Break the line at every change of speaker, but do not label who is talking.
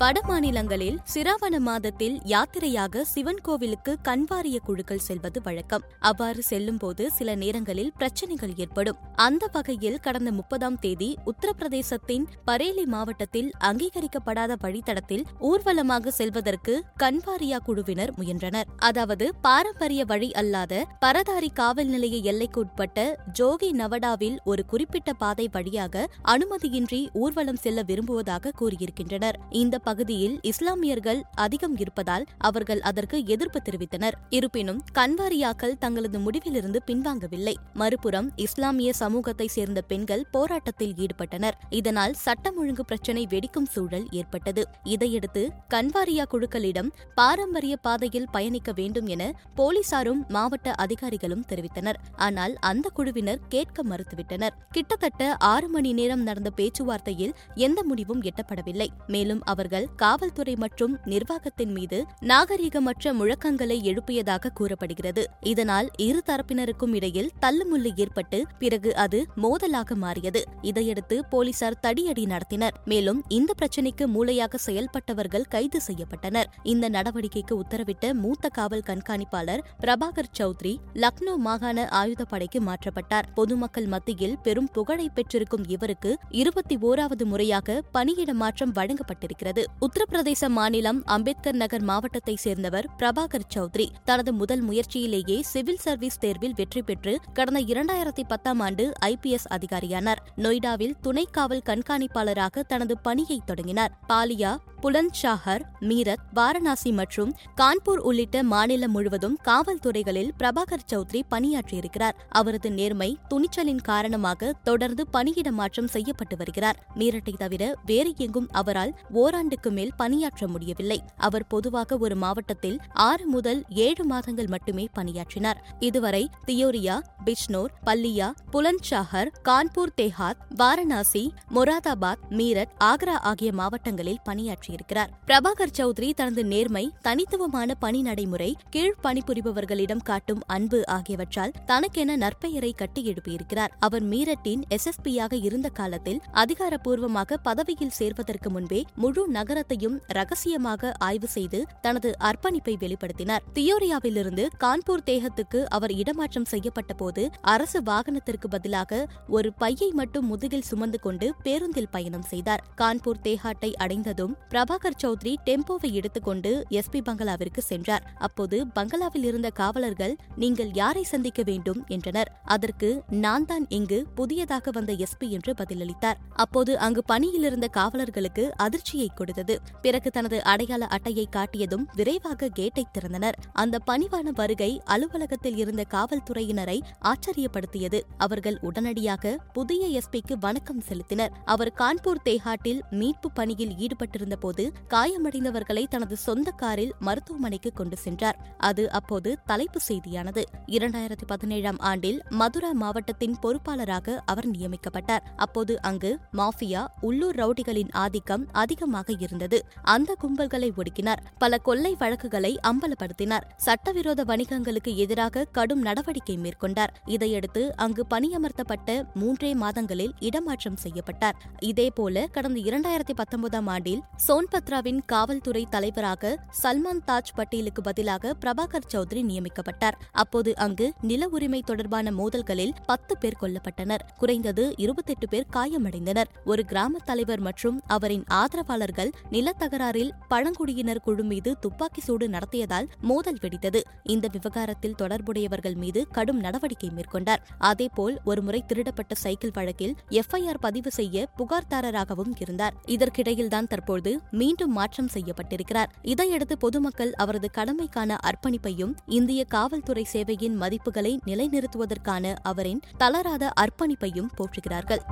வட மாநிலங்களில் சிராவண மாதத்தில் யாத்திரையாக சிவன் கோவிலுக்கு கண்வாரிய குழுக்கள் செல்வது வழக்கம். அவ்வாறு செல்லும்போது சில நேரங்களில் பிரச்சனைகள் ஏற்படும். அந்த வகையில் கடந்த முப்பதாம் தேதி உத்தரப்பிரதேசத்தின் பரேலி மாவட்டத்தில் அங்கீகரிக்கப்படாத வழித்தடத்தில் ஊர்வலமாக செல்வதற்கு கண்வாரியா குழுவினர் முயன்றனர். அதாவது பாரம்பரிய வழி அல்லாத பரதாரி காவல் நிலைய எல்லைக்குட்பட்ட ஜோகி நவடாவில் ஒரு குறிப்பிட்ட பாதை வழியாக அனுமதியின்றி ஊர்வலம் செல்ல விரும்புவதாக கூறியிருக்கின்றனர். இந்த பகுதியில் இஸ்லாமியர்கள் அதிகம் இருப்பதால் அவர்கள் அதற்கு எதிர்ப்பு தெரிவித்தனர். இருப்பினும் கன்வாரியாக்கள் தங்களது முடிவிலிருந்து பின்வாங்கவில்லை. மறுபுறம் இஸ்லாமிய சமூகத்தை சேர்ந்த பெண்கள் போராட்டத்தில் ஈடுபட்டனர். இதனால் சட்டம் ஒழுங்கு பிரச்சினை வெடிக்கும் சூழல் ஏற்பட்டது. இதையடுத்து கன்வாரியா குழுக்களிடம் பாரம்பரிய பாதையில் பயணிக்க வேண்டும் என போலீசாரும் மாவட்ட அதிகாரிகளும் தெரிவித்தனர். ஆனால் அந்த குழுவினர் கேட்க மறுத்துவிட்டனர். கிட்டத்தட்ட ஆறு மணி நேரம் நடந்த பேச்சுவார்த்தையில் எந்த முடிவும் எட்டப்படவில்லை. மேலும் அவர்கள் காவல்துறை மற்றும் நிர்வாகத்தின் மீது நாகரிகமற்ற முழக்கங்களை எழுப்பியதாக கூறப்படுகிறது. இதனால் இரு தரப்பினருக்கும் இடையில் தள்ளுமுள்ளு ஏற்பட்டு பிறகு அது மோதலாக மாறியது. இதையடுத்து போலீசார் தடியடி நடத்தினர். மேலும் இந்த பிரச்சினைக்கு மூளையாக செயல்பட்டவர்கள் கைது செய்யப்பட்டனர். இந்த நடவடிக்கைக்கு உத்தரவிட்ட மூத்த காவல் கண்காணிப்பாளர் பிரபாகர் சௌத்ரி லக்னோ மாகாண ஆயுதப்படைக்கு மாற்றப்பட்டார். பொதுமக்கள் மத்தியில் பெரும் புகழை பெற்றிருக்கும் இவருக்கு இருபத்தி ஓராவது முறையாக பணியிட மாற்றம் வழங்கப்பட்டிருக்கிறது. உத்தரப்பிரதேச மாநிலம் அம்பேத்கர் நகர் மாவட்டத்தை சேர்ந்தவர் பிரபாகர் சௌத்ரி தனது முதல் முயற்சியிலேயே சிவில் சர்வீஸ் தேர்வில் வெற்றி பெற்று கடந்த இரண்டாயிரத்தி பத்தாம் ஆண்டு ஐபிஎஸ் அதிகாரியானார். நொய்டாவில் துணை காவல் கண்காணிப்பாளராக தனது பணியை தொடங்கினார். பாலியா புலந்த்ஷாஹர் மீரத் வாரணாசி மற்றும் கான்பூர் உள்ளிட்ட மாநிலம் முழுவதும் காவல்துறைகளில் பிரபாகர் சௌத்ரி பணியாற்றியிருக்கிறார். அவரது நேர்மை துணிச்சலின் காரணமாக தொடர்ந்து பணியிட மாற்றம் செய்யப்பட்டு வருகிறார். மீரட்டை தவிர வேறு எங்கும் அவரால் ஓராண்டு ஆண்டுக்கு மேல் பணியாற்ற முடியவில்லை. அவர் பொதுவாக ஒரு மாவட்டத்தில் ஆறு முதல் ஏழு மாதங்கள் மட்டுமே பணியாற்றினார். இதுவரை தியோரியா பிஷ்னோர் பல்லியா புலந்த்ஷாஹர் கான்பூர் தேஹாத் வாரணாசி மொராதாபாத் மீரட் ஆக்ரா ஆகிய மாவட்டங்களில் பணியாற்றியிருக்கிறார். பிரபாகர் சௌத்ரி தனது நேர்மை தனித்துவமான பணி நடைமுறை கீழ் பணிபுரிபவர்களிடம் காட்டும் அன்பு ஆகியவற்றால் தனக்கென நற்பெயரை கட்டி எழுப்பியிருக்கிறார். அவர் மீரட்டின் எஸ்எஸ்பியாக இருந்த காலத்தில் அதிகாரப்பூர்வமாக பதவியில் சேர்வதற்கு முன்பே முழு நகரத்தையும் ரகசியமாக ஆய்வு செய்து தனது அர்ப்பணிப்பை வெளிப்படுத்தினார். தியோரியாவிலிருந்து கான்பூர் தேகத்துக்கு அவர் இடமாற்றம் செய்யப்பட்ட போது அரசு வாகனத்திற்கு பதிலாக ஒரு பையை மட்டும் முதுகில் சுமந்து கொண்டு பேருந்தில் பயணம் செய்தார். கான்பூர் தேஹாட்டை அடைந்ததும் பிரபாகர் சௌத்ரி டெம்போவை எடுத்துக்கொண்டு எஸ்பி பங்களாவிற்கு சென்றார். அப்போது பங்களாவில் இருந்த காவலர்கள் நீங்கள் யாரை சந்திக்க வேண்டும்? என்றனர். அதற்கு நான் தான் இங்கு புதியதாக வந்த எஸ்பி என்று பதிலளித்தார். அப்போது அங்கு பணியில் இருந்த காவலர்களுக்கு அதிர்ச்சியை கொடுத்தது பிறகு தனது அடையாள அட்டையை காட்டியதும் விரைவாக கேட்டை திறந்தனர். அந்த பணிவான வருகை அலுவலகத்தில் இருந்த காவல்துறையினரை ஆச்சரியப்படுத்தியது. அவர்கள் உடனடியாக புதிய எஸ்பிக்கு வணக்கம் செலுத்தினர். அவர் கான்பூர் தேஹாட்டில் மீட்பு பணியில் ஈடுபட்டிருந்த போது காயமடைந்தவர்களை தனது சொந்த காரில் மருத்துவமனைக்கு கொண்டு சென்றார். அது அப்போது தலைப்பு செய்தியானது. இரண்டாயிரத்தி பதினேழாம் ஆண்டில் மதுரா மாவட்டத்தின் பொறுப்பாளராக அவர் நியமிக்கப்பட்டார். அப்போது அங்கு மாஃபியா உள்ளூர் ரவுடிகளின் ஆதிக்கம் அதிகமாக இருந்தது. அந்த கும்பல்களை ஒடுக்கினார். பல கொள்ளை வழக்குகளை அம்பலப்படுத்தினார். சட்டவிரோத வணிகங்களுக்கு எதிராக கடும் நடவடிக்கை மேற்கொண்டார். இதையடுத்து அங்கு பணியமர்த்தப்பட்ட மூன்றே மாதங்களில் இடமாற்றம் செய்யப்பட்டார். இதேபோல கடந்த இரண்டாயிரத்தி பத்தொன்பதாம் ஆண்டில் சோன்பத்ராவின் காவல்துறை தலைவராக சல்மான் தாஜ் பட்டேலுக்கு பதிலாக பிரபாகர் சௌத்ரி நியமிக்கப்பட்டார். அப்போது அங்கு நில உரிமை தொடர்பான மோதல்களில் பத்து பேர் கொல்லப்பட்டனர். குறைந்தது இருபத்தெட்டு பேர் காயமடைந்தனர். ஒரு கிராம தலைவர் மற்றும் அவரின் ஆதரவாளர்கள் நிலத்தகராறில் பழங்குடியினர் குழு மீது துப்பாக்கி சூடு நடத்தியதால் மோதல் வெடித்தது. இந்த விவகாரத்தில் தொடர்புடையவர்கள் மீது கடும் நடவடிக்கை மேற்கொண்டார். அதேபோல் ஒருமுறை திருடப்பட்ட சைக்கிள் வழக்கில் எஃப்ஐஆர் பதிவு செய்ய புகார்தாரராகவும் இருந்தார். இதற்கிடையில்தான் தற்போது மீண்டும் மாற்றம் செய்யப்பட்டிருக்கிறார். இதையடுத்து பொதுமக்கள் அவரது கடமைக்கான அர்ப்பணிப்பையும் இந்திய காவல்துறை சேவையின் மதிப்புகளை நிலைநிறுத்துவதற்கான அவரின் தளராத அர்ப்பணிப்பையும் போற்றுகிறார்கள்.